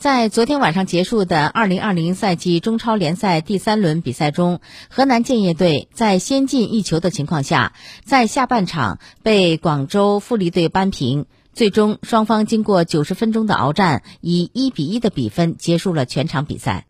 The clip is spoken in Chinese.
在昨天晚上结束的二零二零赛季中超联赛第三轮比赛中河南建业队在先进一球的情况下在下半场被广州富力队扳平最终双方经过九十分钟的鏖战以一比一的比分结束了全场比赛。